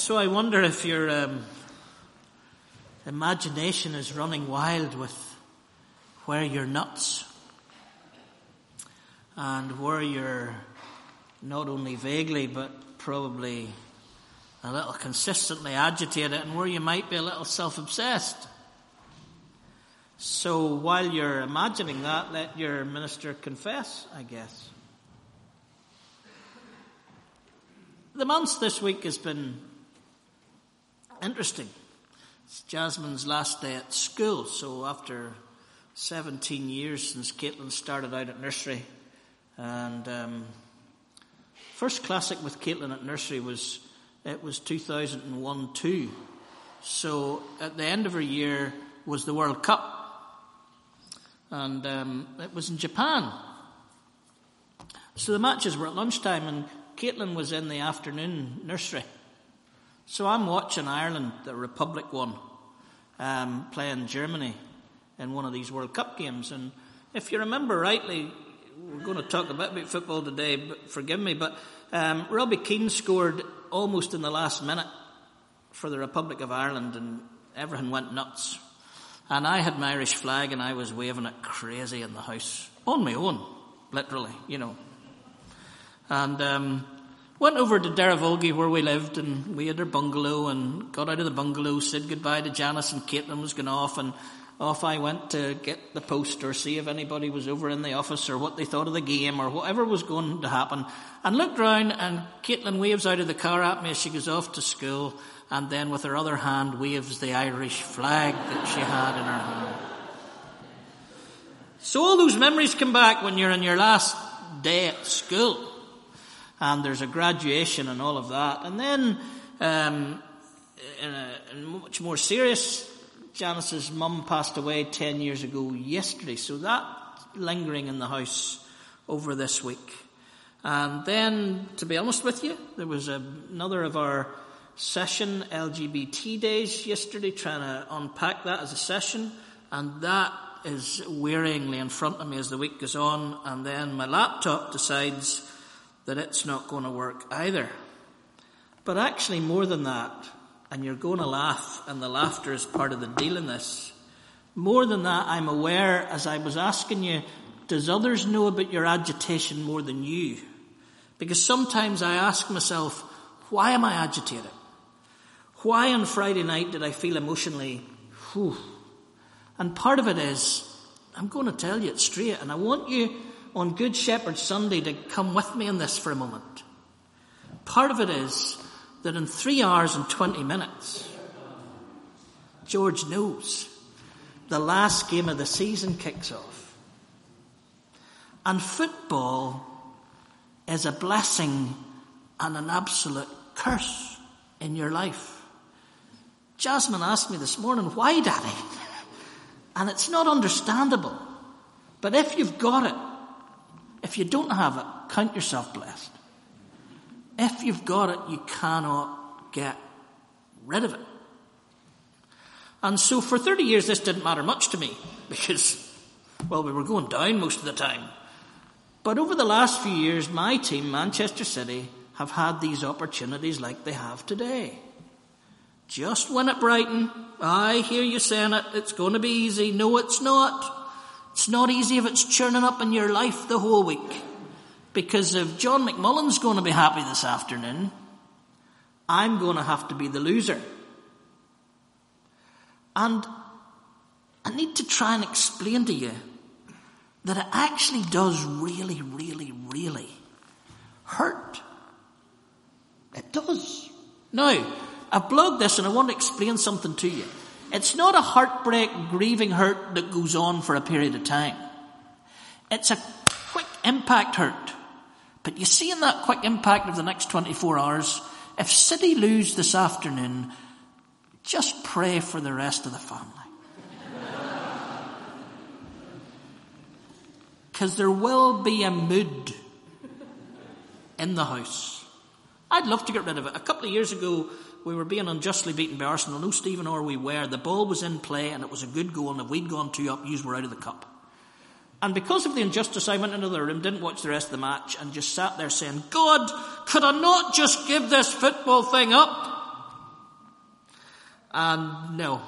So I wonder if your um, imagination is running wild with where you're nuts and where you're not only vaguely but probably a little consistently agitated and where you might be a little self-obsessed. So while you're imagining that, let your minister confess, I guess. The month this week has been interesting. It's Jasmine's last day at school, so after 17 years since Caitlin started out at nursery, and um, first classic with Caitlin at nursery was it was 2001 2. So at the end of her year was the World Cup, and um, it was in Japan. So the matches were at lunchtime, and Caitlin was in the afternoon nursery. So I'm watching Ireland, the Republic one, um, playing Germany in one of these World Cup games. And if you remember rightly, we're going to talk a bit about football today, but forgive me, but um, Robbie Keane scored almost in the last minute for the Republic of Ireland, and everything went nuts. And I had my Irish flag, and I was waving it crazy in the house on my own, literally, you know. And um, Went over to Derryvolgie where we lived and we had our bungalow and got out of the bungalow, said goodbye to Janice and Caitlin was going off and off I went to get the post or see if anybody was over in the office or what they thought of the game or whatever was going to happen. And looked round and Caitlin waves out of the car at me as she goes off to school and then with her other hand waves the Irish flag that she had in her hand. So all those memories come back when you're in your last day at school and there's a graduation and all of that. And then, um, in a in much more serious, Janice's mum passed away 10 years ago yesterday, so that lingering in the house over this week. And then, to be honest with you, there was a, another of our session LGBT days yesterday, trying to unpack that as a session, and that is wearingly in front of me as the week goes on, and then my laptop decides that it's not going to work either. But actually, more than that, and you're going to laugh, and the laughter is part of the deal in this. More than that, I'm aware, as I was asking you, does others know about your agitation more than you? Because sometimes I ask myself, why am I agitated? Why on Friday night did I feel emotionally, whew? And part of it is, I'm going to tell you it straight, and I want you on Good Shepherd Sunday to come with me on this for a moment. Part of it is that in three hours and 20 minutes, George knows the last game of the season kicks off. And football is a blessing and an absolute curse in your life. Jasmine asked me this morning, why, Daddy? And it's not understandable. But if you've got it, if you don't have it, count yourself blessed. If you've got it, you cannot get rid of it. And so for 30 years, this didn't matter much to me because, well, we were going down most of the time. But over the last few years, my team, Manchester City, have had these opportunities like they have today. Just win at Brighton. I hear you saying it. It's going to be easy. No, it's not. It's not easy if it's churning up in your life the whole week. Because if John McMullen's going to be happy this afternoon, I'm going to have to be the loser. And I need to try and explain to you that it actually does really, really, really hurt. It does. Now, I've blogged this and I want to explain something to you. It's not a heartbreak, grieving hurt that goes on for a period of time. It's a quick impact hurt. But you see in that quick impact of the next 24 hours, if City lose this afternoon, just pray for the rest of the family. Because there will be a mood in the house. I'd love to get rid of it. A couple of years ago, we were being unjustly beaten by Arsenal. No, Stephen, or we were. The ball was in play and it was a good goal. And if we'd gone two up, yous were out of the cup. And because of the injustice, I went into the room, didn't watch the rest of the match, and just sat there saying, God, could I not just give this football thing up? And no.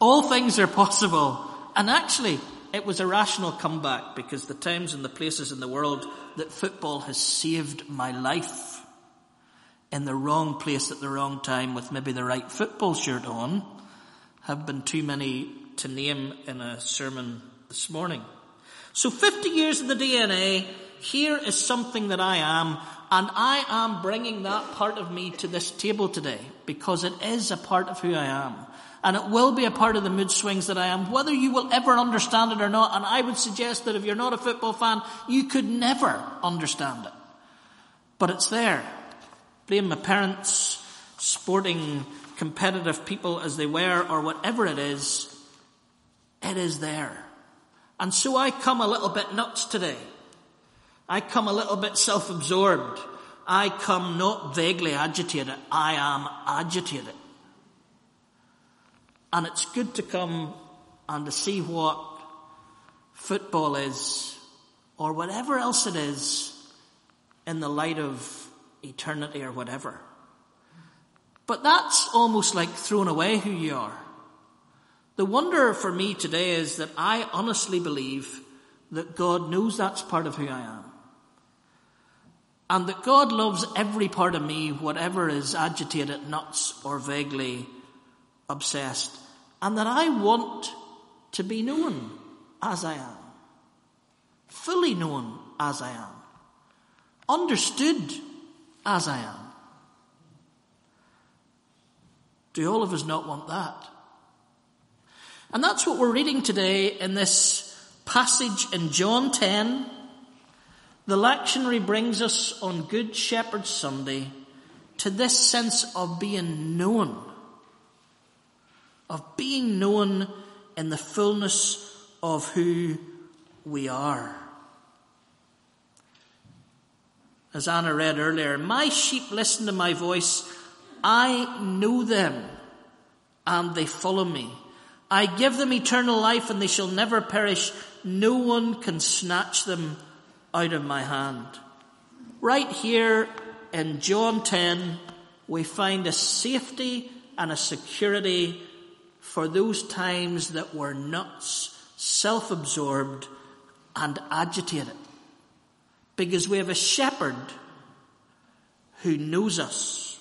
All things are possible. And actually, it was a rational comeback because the times and the places in the world that football has saved my life in the wrong place at the wrong time with maybe the right football shirt on have been too many to name in a sermon this morning. So 50 years of the DNA, here is something that I am, and I am bringing that part of me to this table today because it is a part of who I am. And it will be a part of the mood swings that I am, whether you will ever understand it or not. And I would suggest that if you're not a football fan, you could never understand it. But it's there. Blame my parents, sporting competitive people as they were, or whatever it is. It is there. And so I come a little bit nuts today. I come a little bit self-absorbed. I come not vaguely agitated. I am agitated. And it's good to come and to see what football is, or whatever else it is, in the light of eternity or whatever. But that's almost like throwing away who you are. The wonder for me today is that I honestly believe that God knows that's part of who I am. And that God loves every part of me, whatever is agitated, nuts, or vaguely obsessed, and that I want to be known as I am, fully known as I am, understood as I am. Do all of us not want that? And that's what we're reading today in this passage in John 10. The lectionary brings us on Good Shepherd Sunday to this sense of being known of being known in the fullness of who we are. As Anna read earlier, my sheep listen to my voice. I know them and they follow me. I give them eternal life and they shall never perish. No one can snatch them out of my hand. Right here in John 10, we find a safety and a security for those times that were nuts, self-absorbed and agitated. Because we have a shepherd who knows us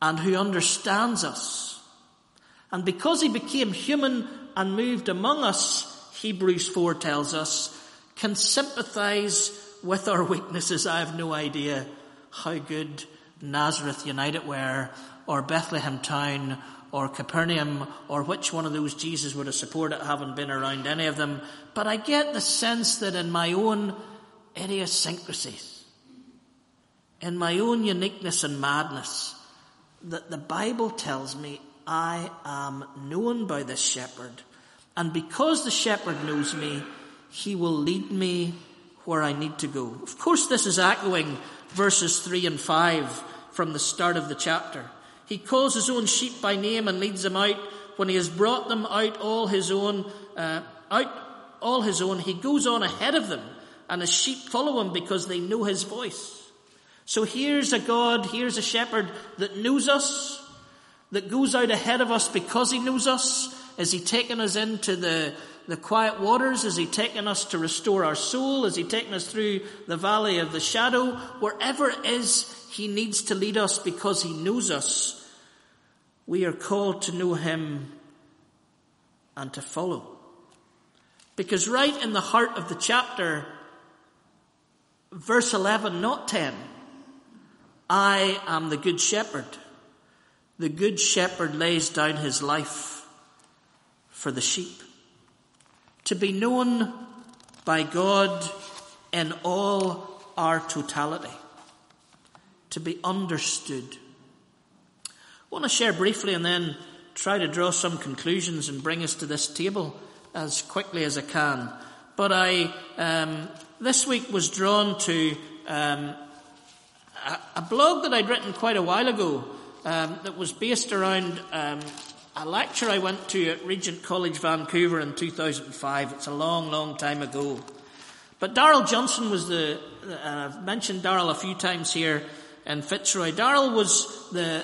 and who understands us. And because he became human and moved among us, Hebrews 4 tells us, can sympathize with our weaknesses. I have no idea how good Nazareth United were or Bethlehem Town or Capernaum or which one of those Jesus would have supported having been around any of them. But I get the sense that in my own idiosyncrasies, in my own uniqueness and madness, that the Bible tells me I am known by this shepherd. And because the shepherd knows me, he will lead me where I need to go. Of course, this is echoing verses three and five from the start of the chapter. He calls his own sheep by name and leads them out. When he has brought them out all his own, uh, out all his own, he goes on ahead of them and his sheep follow him because they know his voice. So here's a God, here's a shepherd that knows us, that goes out ahead of us because he knows us. Is he taking us into the, the quiet waters? Is he taking us to restore our soul? Is he taking us through the valley of the shadow? Wherever it is, he needs to lead us because he knows us we are called to know him and to follow. Because right in the heart of the chapter, verse 11, not 10, I am the good shepherd. The good shepherd lays down his life for the sheep. To be known by God in all our totality. To be understood I want to share briefly and then try to draw some conclusions and bring us to this table as quickly as I can. But I, um, this week was drawn to um, a, a, blog that I'd written quite a while ago um, that was based around um, a lecture I went to at Regent College, Vancouver in 2005. It's a long, long time ago. But Darrell Johnson was the, uh, I've mentioned Darrell a few times here in Fitzroy. Darrell was the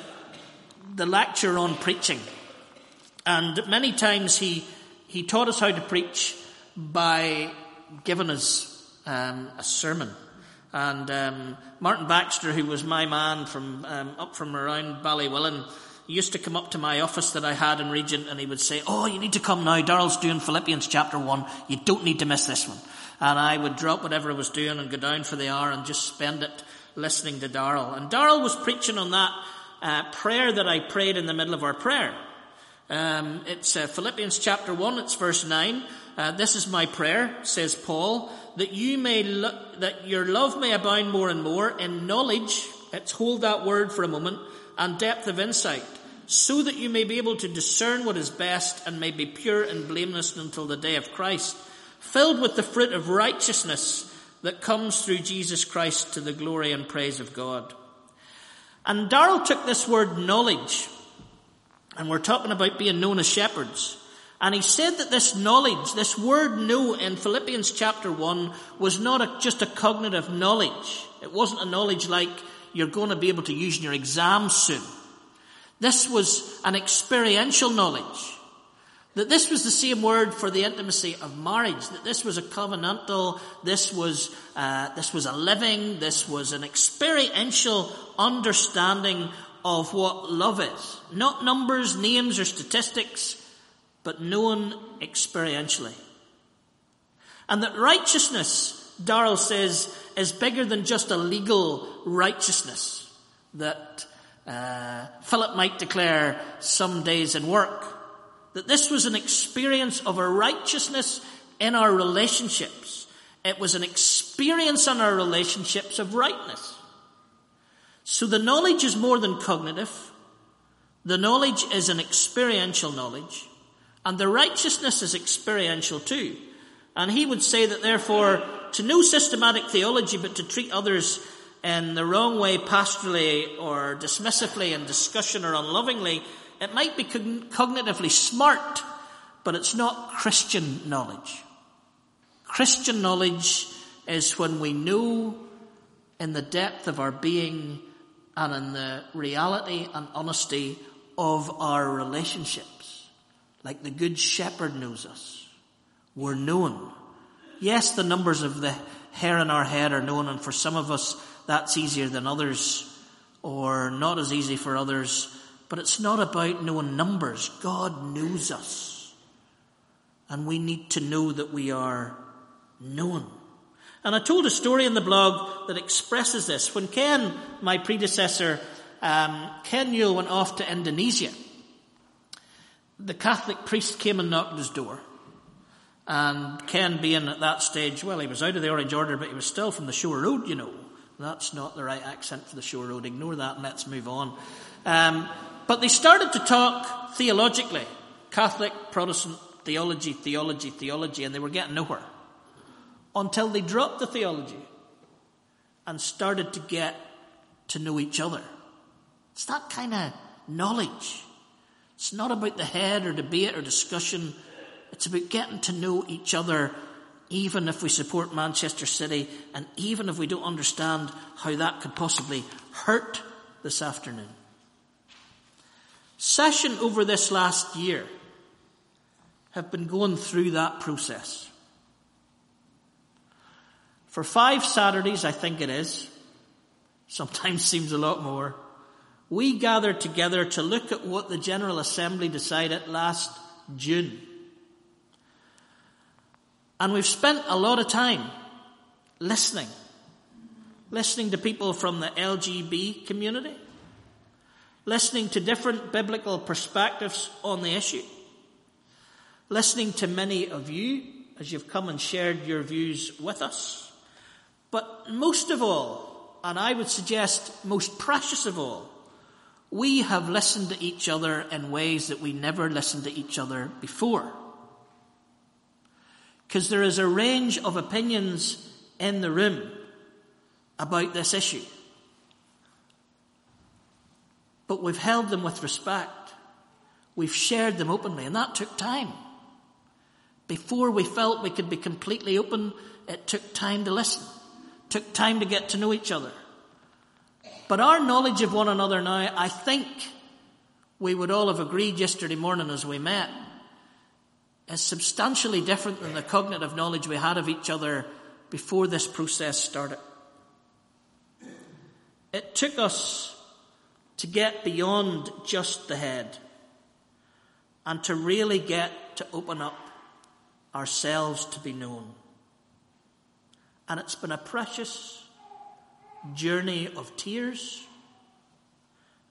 the lecture on preaching. And many times he, he taught us how to preach by giving us um, a sermon. And um, Martin Baxter, who was my man from um, up from around Ballywillan, used to come up to my office that I had in Regent and he would say, Oh, you need to come now. Darrell's doing Philippians chapter 1. You don't need to miss this one. And I would drop whatever I was doing and go down for the hour and just spend it listening to Darrell. And Darrell was preaching on that uh, prayer that I prayed in the middle of our prayer. Um, it's uh, Philippians chapter 1, it's verse 9. Uh, this is my prayer, says Paul, that you may, lo- that your love may abound more and more in knowledge, let's hold that word for a moment, and depth of insight, so that you may be able to discern what is best and may be pure and blameless until the day of Christ, filled with the fruit of righteousness that comes through Jesus Christ to the glory and praise of God. And Darrell took this word knowledge, and we're talking about being known as shepherds. And he said that this knowledge, this word know in Philippians chapter 1 was not a, just a cognitive knowledge. It wasn't a knowledge like you're going to be able to use in your exams soon. This was an experiential knowledge. That this was the same word for the intimacy of marriage. That this was a covenantal, this was, uh, this was a living, this was an experiential understanding of what love is. Not numbers, names, or statistics, but known experientially. And that righteousness, Darrell says, is bigger than just a legal righteousness that uh, Philip might declare some days in work that this was an experience of a righteousness in our relationships. It was an experience in our relationships of rightness. So the knowledge is more than cognitive. The knowledge is an experiential knowledge. And the righteousness is experiential too. And he would say that therefore, to know systematic theology but to treat others in the wrong way pastorally or dismissively in discussion or unlovingly it might be cognitively smart, but it's not Christian knowledge. Christian knowledge is when we know in the depth of our being and in the reality and honesty of our relationships. Like the Good Shepherd knows us. We're known. Yes, the numbers of the hair in our head are known, and for some of us that's easier than others, or not as easy for others. But it's not about knowing numbers. God knows us. And we need to know that we are known. And I told a story in the blog that expresses this. When Ken, my predecessor, um, Ken Newell went off to Indonesia, the Catholic priest came and knocked his door. And Ken being at that stage, well, he was out of the Orange Order, but he was still from the Shore Road, you know. That's not the right accent for the Shore Road. Ignore that and let's move on. Um, but they started to talk theologically. Catholic, Protestant, theology, theology, theology, and they were getting nowhere. Until they dropped the theology and started to get to know each other. It's that kind of knowledge. It's not about the head or debate or discussion. It's about getting to know each other, even if we support Manchester City and even if we don't understand how that could possibly hurt this afternoon session over this last year have been going through that process. For five Saturdays, I think it is, sometimes seems a lot more, we gathered together to look at what the General Assembly decided last June. And we've spent a lot of time listening. Listening to people from the LGB community listening to different biblical perspectives on the issue, listening to many of you as you've come and shared your views with us. But most of all, and I would suggest most precious of all, we have listened to each other in ways that we never listened to each other before. Because there is a range of opinions in the room about this issue but we've held them with respect. We've shared them openly, and that took time. Before we felt we could be completely open, it took time to listen, it took time to get to know each other. But our knowledge of one another now, I think, we would all have agreed yesterday morning as we met, is substantially different than the cognitive knowledge we had of each other before this process started. It took us to get beyond just the head and to really get to open up ourselves to be known. And it's been a precious journey of tears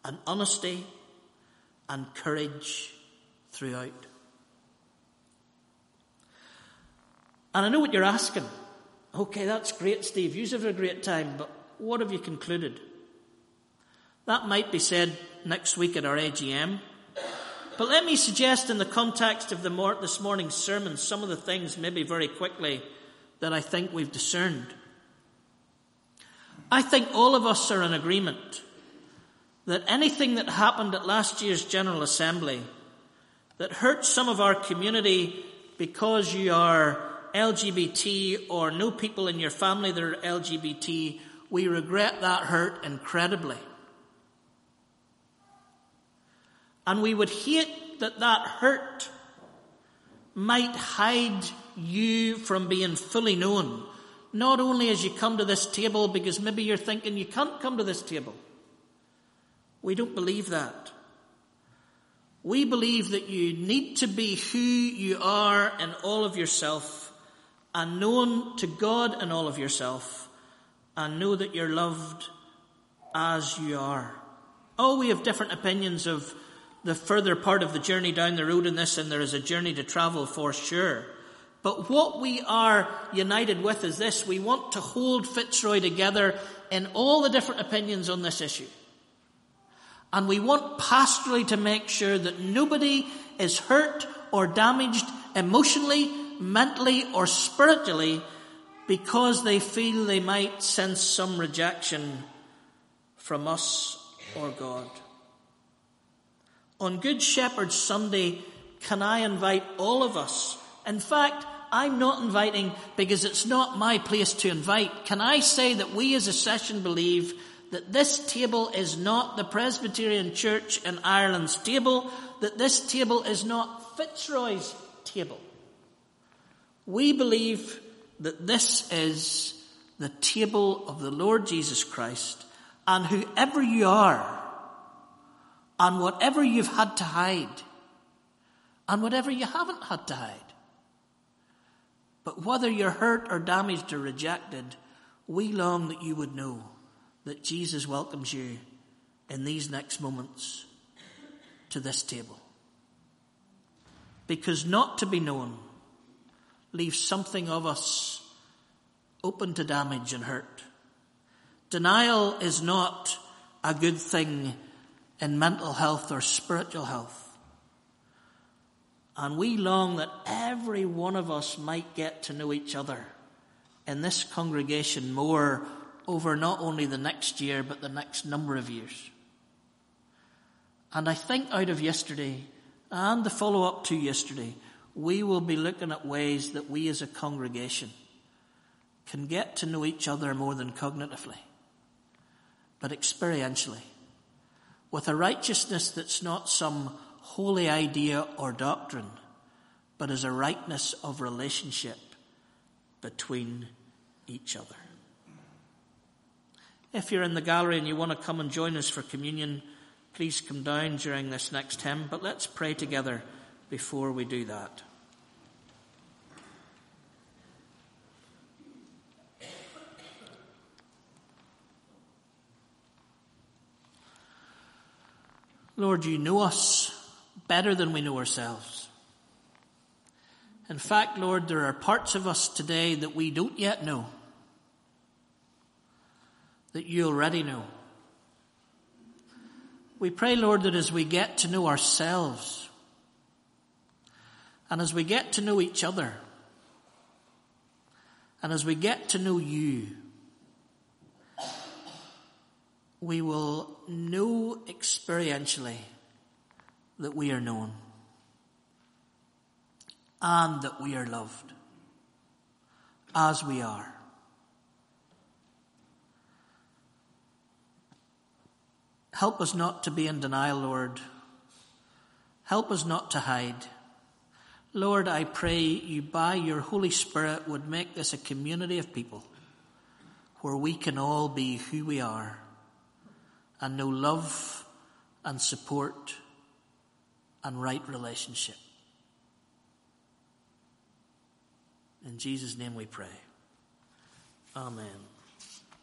and honesty and courage throughout. And I know what you're asking. Okay, that's great, Steve. You've had a great time, but what have you concluded? That might be said next week at our AGM. But let me suggest, in the context of the this morning's sermon, some of the things, maybe very quickly, that I think we've discerned. I think all of us are in agreement that anything that happened at last year's General Assembly that hurt some of our community because you are LGBT or know people in your family that are LGBT, we regret that hurt incredibly. And we would hate that that hurt might hide you from being fully known. Not only as you come to this table, because maybe you're thinking you can't come to this table. We don't believe that. We believe that you need to be who you are in all of yourself and known to God in all of yourself and know that you're loved as you are. Oh, we have different opinions of the further part of the journey down the road in this, and there is a journey to travel for sure. But what we are united with is this we want to hold Fitzroy together in all the different opinions on this issue. And we want pastorally to make sure that nobody is hurt or damaged emotionally, mentally, or spiritually because they feel they might sense some rejection from us or God. On Good Shepherd Sunday, can I invite all of us? In fact, I'm not inviting because it's not my place to invite. Can I say that we as a session believe that this table is not the Presbyterian Church in Ireland's table, that this table is not Fitzroy's table? We believe that this is the table of the Lord Jesus Christ, and whoever you are, and whatever you've had to hide and whatever you haven't had to hide. But whether you're hurt or damaged or rejected, we long that you would know that Jesus welcomes you in these next moments to this table. Because not to be known leaves something of us open to damage and hurt. Denial is not a good thing in mental health or spiritual health. And we long that every one of us might get to know each other in this congregation more over not only the next year, but the next number of years. And I think out of yesterday and the follow up to yesterday, we will be looking at ways that we as a congregation can get to know each other more than cognitively, but experientially with a righteousness that's not some holy idea or doctrine, but as a rightness of relationship between each other. If you're in the gallery and you want to come and join us for communion, please come down during this next hymn, but let's pray together before we do that. Lord, you know us better than we know ourselves. In fact, Lord, there are parts of us today that we don't yet know, that you already know. We pray, Lord, that as we get to know ourselves, and as we get to know each other, and as we get to know you, we will know experientially that we are known and that we are loved as we are. Help us not to be in denial, Lord, Help us not to hide. Lord, I pray you by your Holy Spirit would make this a community of people where we can all be who we are and know love and support and right relationship. In Jesus' name we pray. Amen.